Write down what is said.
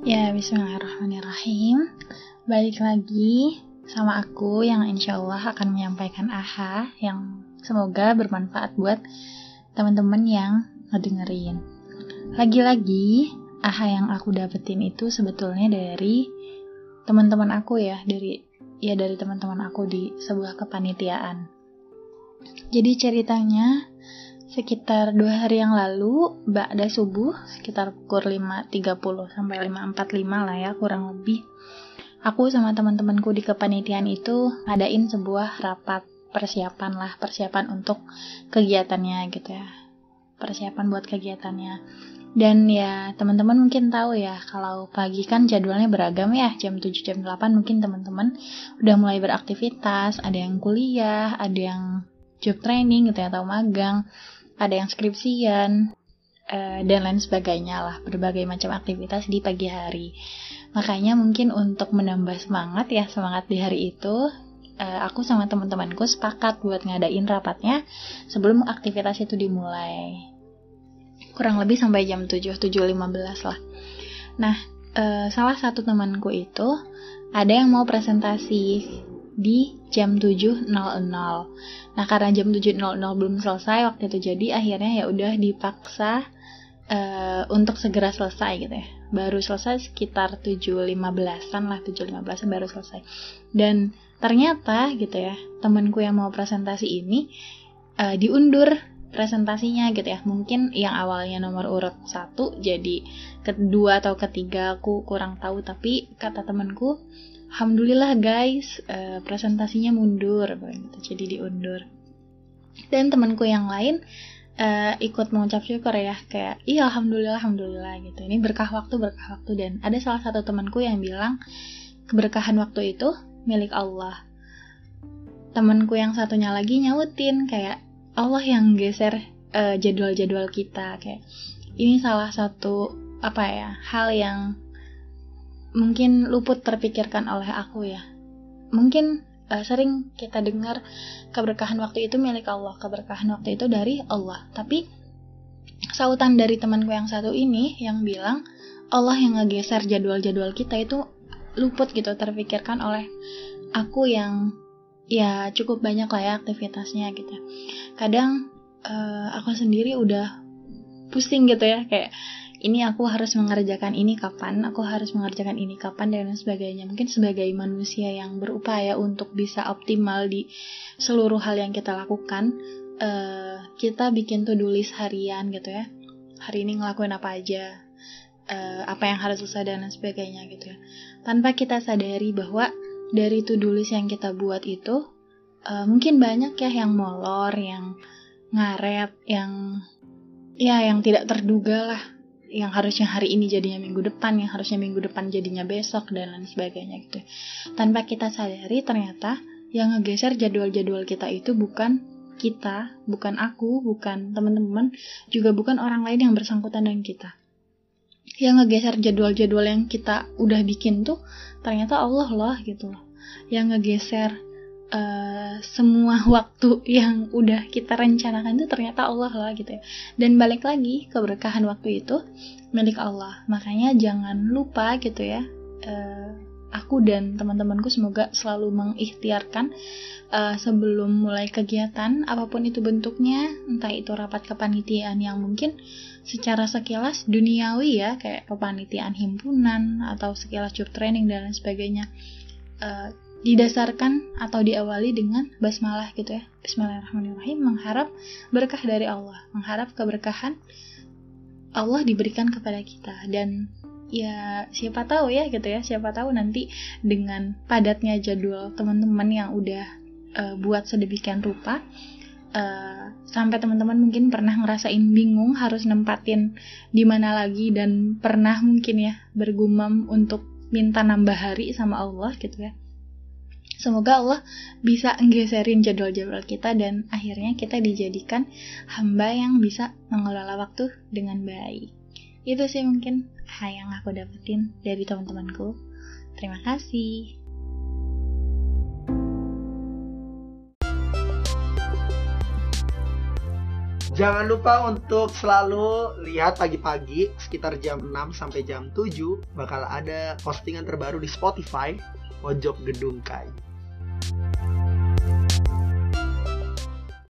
Ya, bismillahirrahmanirrahim. Balik lagi sama aku yang insya Allah akan menyampaikan AHA yang semoga bermanfaat buat teman-teman yang ngedengerin. Lagi-lagi, AHA yang aku dapetin itu sebetulnya dari teman-teman aku ya, dari ya dari teman-teman aku di sebuah kepanitiaan. Jadi ceritanya sekitar dua hari yang lalu Ba'da subuh sekitar pukul 5.30 sampai 5.45 lah ya kurang lebih. Aku sama teman-temanku di kepanitiaan itu ngadain sebuah rapat persiapan lah persiapan untuk kegiatannya gitu ya. Persiapan buat kegiatannya. Dan ya teman-teman mungkin tahu ya kalau pagi kan jadwalnya beragam ya jam 7 jam 8 mungkin teman-teman udah mulai beraktivitas ada yang kuliah ada yang job training gitu ya atau magang ada yang skripsian, uh, dan lain sebagainya lah, berbagai macam aktivitas di pagi hari. Makanya mungkin untuk menambah semangat ya, semangat di hari itu, uh, aku sama teman-temanku sepakat buat ngadain rapatnya sebelum aktivitas itu dimulai. Kurang lebih sampai jam 7, 7.15 lah. Nah, uh, salah satu temanku itu ada yang mau presentasi di jam 7.00. Nah, karena jam 7.00 belum selesai waktu itu jadi akhirnya ya udah dipaksa uh, untuk segera selesai gitu ya. Baru selesai sekitar 7.15-an lah, 7.15-an baru selesai. Dan ternyata gitu ya, temanku yang mau presentasi ini uh, diundur presentasinya gitu ya mungkin yang awalnya nomor urut satu jadi kedua atau ketiga aku kurang tahu tapi kata temanku Alhamdulillah guys, uh, presentasinya mundur, gitu, jadi diundur. Dan temanku yang lain uh, ikut mengucap syukur ya, kayak iya alhamdulillah, alhamdulillah gitu. Ini berkah waktu, berkah waktu. Dan ada salah satu temanku yang bilang keberkahan waktu itu milik Allah. Temanku yang satunya lagi nyautin kayak Allah yang geser uh, jadwal-jadwal kita kayak ini salah satu apa ya hal yang mungkin luput terpikirkan oleh aku ya. Mungkin uh, sering kita dengar keberkahan waktu itu milik Allah, keberkahan waktu itu dari Allah. Tapi sautan dari temanku yang satu ini yang bilang Allah yang ngegeser jadwal-jadwal kita itu luput gitu terpikirkan oleh aku yang ya cukup banyak lah ya aktivitasnya gitu. Kadang uh, aku sendiri udah pusing gitu ya kayak ini aku harus mengerjakan ini kapan, aku harus mengerjakan ini kapan dan sebagainya. Mungkin sebagai manusia yang berupaya untuk bisa optimal di seluruh hal yang kita lakukan, uh, kita bikin to-do list harian gitu ya. Hari ini ngelakuin apa aja, uh, apa yang harus selesai dan sebagainya gitu ya. Tanpa kita sadari bahwa dari to-do list yang kita buat itu uh, mungkin banyak ya yang molor, yang ngaret, yang ya yang tidak terduga lah yang harusnya hari ini jadinya minggu depan, yang harusnya minggu depan jadinya besok dan lain sebagainya gitu. Tanpa kita sadari ternyata yang ngegeser jadwal-jadwal kita itu bukan kita, bukan aku, bukan teman-teman, juga bukan orang lain yang bersangkutan dengan kita. Yang ngegeser jadwal-jadwal yang kita udah bikin tuh ternyata Allah loh gitu loh. Yang ngegeser uh, semua waktu yang udah kita rencanakan itu ternyata Allah lah gitu ya. Dan balik lagi keberkahan waktu itu milik Allah. Makanya jangan lupa gitu ya. Uh, aku dan teman-temanku semoga selalu mengikhtiarkan uh, sebelum mulai kegiatan apa pun itu bentuknya, entah itu rapat kepanitiaan yang mungkin secara sekilas duniawi ya kayak kepanitiaan himpunan atau sekilas job training dan lain sebagainya. Uh, didasarkan atau diawali dengan basmalah gitu ya. Bismillahirrahmanirrahim mengharap berkah dari Allah, mengharap keberkahan Allah diberikan kepada kita dan ya siapa tahu ya gitu ya, siapa tahu nanti dengan padatnya jadwal teman-teman yang udah uh, buat sedemikian rupa Uh, sampai teman-teman mungkin pernah ngerasain bingung harus nempatin di mana lagi dan pernah mungkin ya bergumam untuk minta nambah hari sama Allah gitu ya Semoga Allah bisa nggeserin jadwal-jadwal kita dan akhirnya kita dijadikan hamba yang bisa mengelola waktu dengan baik. Itu sih mungkin yang aku dapetin dari teman-temanku. Terima kasih. Jangan lupa untuk selalu lihat pagi-pagi sekitar jam 6 sampai jam 7 bakal ada postingan terbaru di Spotify Pojok Gedung Kai.